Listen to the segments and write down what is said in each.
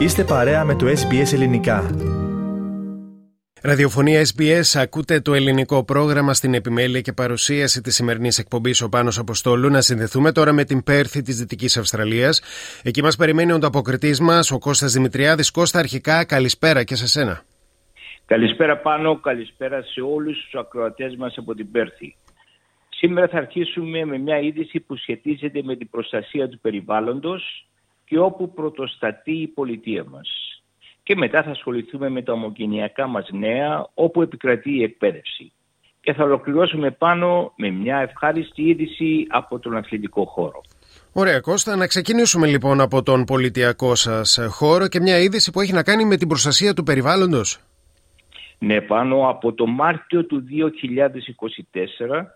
Είστε παρέα με το SBS Ελληνικά. Ραδιοφωνία SBS, ακούτε το ελληνικό πρόγραμμα στην επιμέλεια και παρουσίαση της σημερινής εκπομπής ο Πάνος Αποστόλου. Να συνδεθούμε τώρα με την Πέρθη της Δυτικής Αυστραλίας. Εκεί μας περιμένει ο ανταποκριτής μας, ο Κώστας Δημητριάδης. Κώστα, αρχικά καλησπέρα και σε σένα. Καλησπέρα πάνω, καλησπέρα σε όλους τους ακροατές μας από την Πέρθη. Σήμερα θα αρχίσουμε με μια είδηση που σχετίζεται με την προστασία του περιβάλλοντος και όπου πρωτοστατεί η πολιτεία μας. Και μετά θα ασχοληθούμε με τα ομογενειακά μας νέα όπου επικρατεί η εκπαίδευση. Και θα ολοκληρώσουμε πάνω με μια ευχάριστη είδηση από τον αθλητικό χώρο. Ωραία Κώστα, να ξεκινήσουμε λοιπόν από τον πολιτιακό σας χώρο και μια είδηση που έχει να κάνει με την προστασία του περιβάλλοντος. Ναι, πάνω από το Μάρτιο του 2024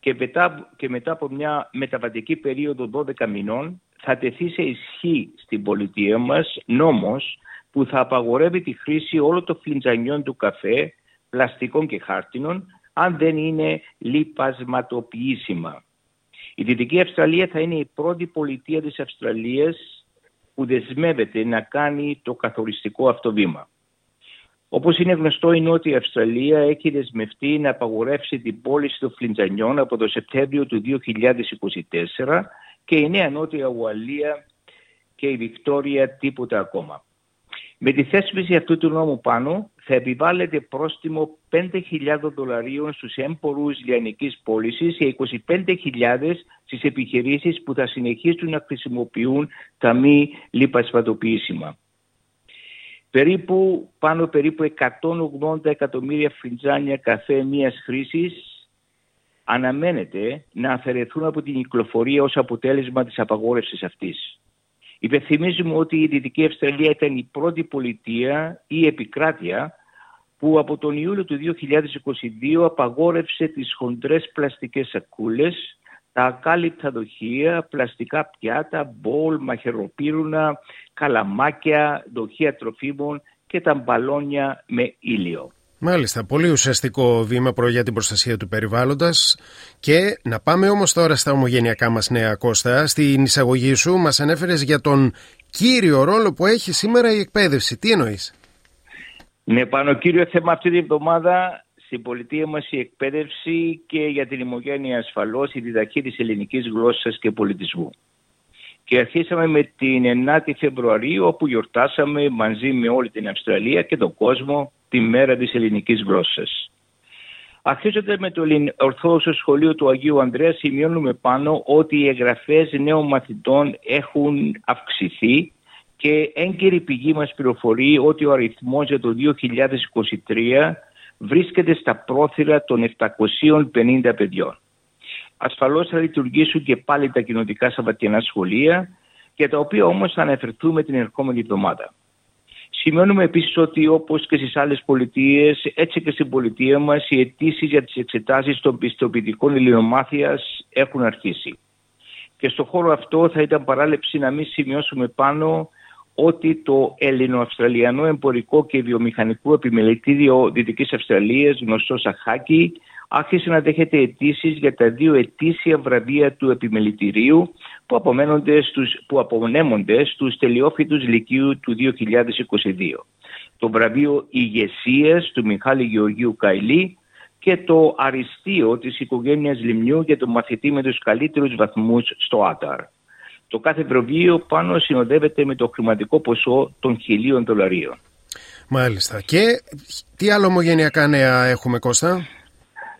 και μετά, και μετά από μια μεταβατική περίοδο 12 μηνών θα τεθεί σε ισχύ στην πολιτεία μας νόμος που θα απαγορεύει τη χρήση όλων των φλιντζανιών του καφέ, πλαστικών και χάρτινων, αν δεν είναι λιπασματοποιήσιμα. Η Δυτική Αυστραλία θα είναι η πρώτη πολιτεία της Αυστραλίας που δεσμεύεται να κάνει το καθοριστικό αυτό βήμα. Όπως είναι γνωστό, η Νότια Αυστραλία έχει δεσμευτεί να απαγορεύσει την πώληση των φλιντζανιών από το Σεπτέμβριο του 2024 και η Νέα Νότια Ουαλία και η Βικτόρια τίποτα ακόμα. Με τη θέσπιση αυτού του νόμου πάνω θα επιβάλλεται πρόστιμο 5.000 δολαρίων στους έμπορους λιανικής πώλησης και 25.000 στις επιχειρήσεις που θα συνεχίσουν να χρησιμοποιούν τα μη λιπασπατοποιήσιμα. Περίπου, πάνω περίπου 180 εκατομμύρια φριτζάνια καφέ μίας χρήσης αναμένεται να αφαιρεθούν από την κυκλοφορία ως αποτέλεσμα της απαγόρευσης αυτής. Υπενθυμίζουμε ότι η Δυτική Αυστραλία ήταν η πρώτη πολιτεία ή επικράτεια που από τον Ιούλιο του 2022 απαγόρευσε τις χοντρές πλαστικές σακούλες, τα ακάλυπτα δοχεία, πλαστικά πιάτα, μπολ, μαχαιροπύρουνα, καλαμάκια, δοχεία τροφίμων και τα μπαλόνια με ήλιο. Μάλιστα, πολύ ουσιαστικό βήμα προ για την προστασία του περιβάλλοντας και να πάμε όμως τώρα στα ομογενειακά μας νέα Κώστα. Στην εισαγωγή σου μας ανέφερες για τον κύριο ρόλο που έχει σήμερα η εκπαίδευση. Τι εννοείς; Ναι, πάνω κύριο θέμα αυτή την εβδομάδα στην πολιτεία μας η εκπαίδευση και για την ομογένεια ασφαλώς η διδαχή της ελληνικής γλώσσας και πολιτισμού. Και αρχίσαμε με την 9η Φεβρουαρίου όπου γιορτάσαμε μαζί με όλη την Αυστραλία και τον κόσμο τη μέρα της ελληνικής γλώσσας. Αρχίζοντα με το Ορθόδοξο Σχολείο του Αγίου Ανδρέας, σημειώνουμε πάνω ότι οι εγγραφές νέων μαθητών έχουν αυξηθεί και έγκαιρη πηγή μας πληροφορεί ότι ο αριθμός για το 2023 βρίσκεται στα πρόθυρα των 750 παιδιών. Ασφαλώς θα λειτουργήσουν και πάλι τα κοινοτικά σαββατιανά σχολεία, για τα οποία όμως θα αναφερθούμε την ερχόμενη εβδομάδα. Σημειώνουμε επίσης ότι όπως και στις άλλες πολιτείες, έτσι και στην πολιτεία μας, οι αιτήσεις για τις εξετάσεις των πιστοποιητικών ηλιομάθειας έχουν αρχίσει. Και στον χώρο αυτό θα ήταν παράλεψη να μην σημειώσουμε πάνω ότι το Ελληνοαυστραλιανό Εμπορικό και Βιομηχανικό Επιμελητήριο Δυτικής Αυστραλίας, γνωστό σαν ΧΑΚΙ, άρχισε να δέχεται αιτήσεις για τα δύο ετήσια βραβεία του επιμελητηρίου που, απομενονται στους, που απονέμονται στους τελειόφοιτους Λυκείου του 2022. Το βραβείο ηγεσίας του Μιχάλη Γεωργίου Καηλή και το αριστείο της οικογένειας Λιμνιού για τον μαθητή με τους καλύτερους βαθμούς στο Άταρ. Το κάθε βραβείο πάνω συνοδεύεται με το χρηματικό ποσό των χιλίων δολαρίων. Μάλιστα. Και τι άλλο ομογενειακά νέα έχουμε Κώστα;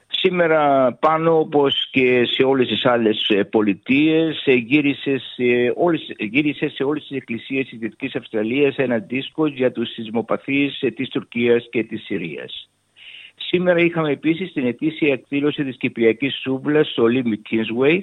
Σήμερα πάνω όπως και σε όλες τις άλλες ε, πολιτείες ε, γύρισε σε όλες, γύρισε σε όλες τις εκκλησίες της Δυτικής Αυστραλίας ένα δίσκο για τους σεισμοπαθείς ε, της Τουρκίας και της Συρίας. Σήμερα είχαμε επίσης την ετήσια εκδήλωση της Κυπριακής Σούβλας στο Olympic Kingsway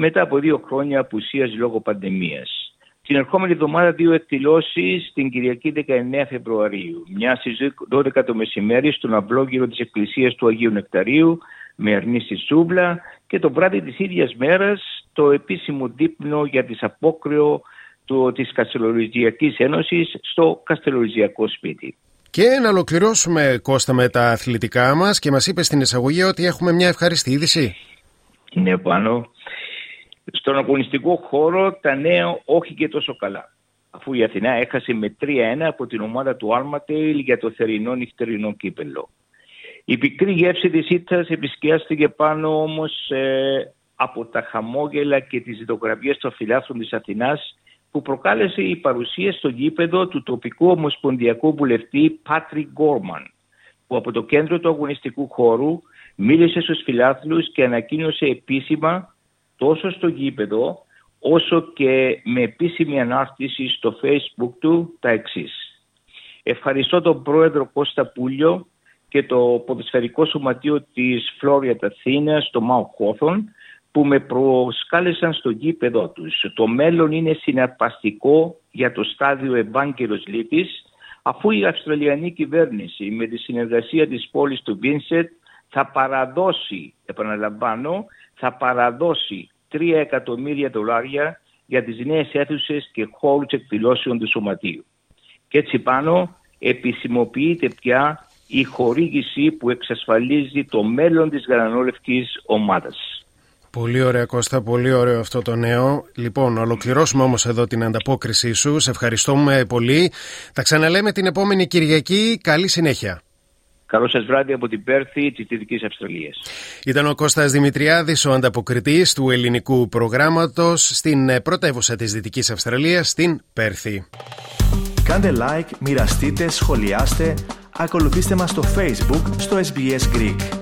μετά από δύο χρόνια απουσίας λόγω πανδημίας. Την ερχόμενη εβδομάδα δύο εκδηλώσεις την Κυριακή 19 Φεβρουαρίου. Μια στις 12 το μεσημέρι στον αυλόγυρο της Εκκλησίας του Αγίου Νεκταρίου με αρνή στη Σούβλα και το βράδυ της ίδιας μέρας το επίσημο δείπνο για τις απόκριο του, της Καστελοριζιακής Ένωσης στο Καστελοριζιακό σπίτι. Και να ολοκληρώσουμε Κώστα με τα αθλητικά μας και μας είπες στην εισαγωγή ότι έχουμε μια ευχαριστή είδηση. Ναι πάνω. Στον αγωνιστικό χώρο τα νέα όχι και τόσο καλά. αφού η Αθηνά έχασε με 3-1 από την ομάδα του Άρματεϊλ για το θερινό νυχτερινό κύπελο. Η πικρή γεύση της ήττας επισκιάστηκε πάνω όμως ε, από τα χαμόγελα και τις ζητογραφίες των φιλάθλων της Αθηνάς που προκάλεσε η παρουσία στο γήπεδο του τοπικού ομοσπονδιακού βουλευτή Πάτρι Γκόρμαν που από το κέντρο του αγωνιστικού χώρου μίλησε στους φιλάθλους και ανακοίνωσε επίσημα τόσο στο γήπεδο όσο και με επίσημη ανάρτηση στο facebook του τα εξής. Ευχαριστώ τον πρόεδρο Κώστα Πούλιο και το ποδοσφαιρικό σωματείο της Φλόρια Αθήνας, το Μάου Χόθον, που με προσκάλεσαν στο γήπεδο τους. Το μέλλον είναι συναρπαστικό για το στάδιο Ευάγγελος Λύπης, αφού η Αυστραλιανή κυβέρνηση με τη συνεργασία της πόλης του Βίνσετ θα παραδώσει, επαναλαμβάνω, θα παραδώσει 3 εκατομμύρια δολάρια για τις νέες αίθουσες και χώρους εκδηλώσεων του Σωματείου. Και έτσι πάνω επισημοποιείται πια η χορήγηση που εξασφαλίζει το μέλλον της γρανόλευκης ομάδας. Πολύ ωραία Κώστα, πολύ ωραίο αυτό το νέο. Λοιπόν, ολοκληρώσουμε όμως εδώ την ανταπόκρισή σου. Σε ευχαριστούμε πολύ. Τα ξαναλέμε την επόμενη Κυριακή. Καλή συνέχεια. Καλό σας βράδυ από την Πέρθη της Δυτικής Αυστραλίας. Ήταν ο Κώστας Δημητριάδης, ο ανταποκριτής του ελληνικού προγράμματος στην πρωτεύουσα της Δυτικής Αυστραλίας, στην Πέρθη. Κάντε like, μοιραστείτε, σχολιάστε, ακολουθήστε μας στο Facebook, στο SBS Greek.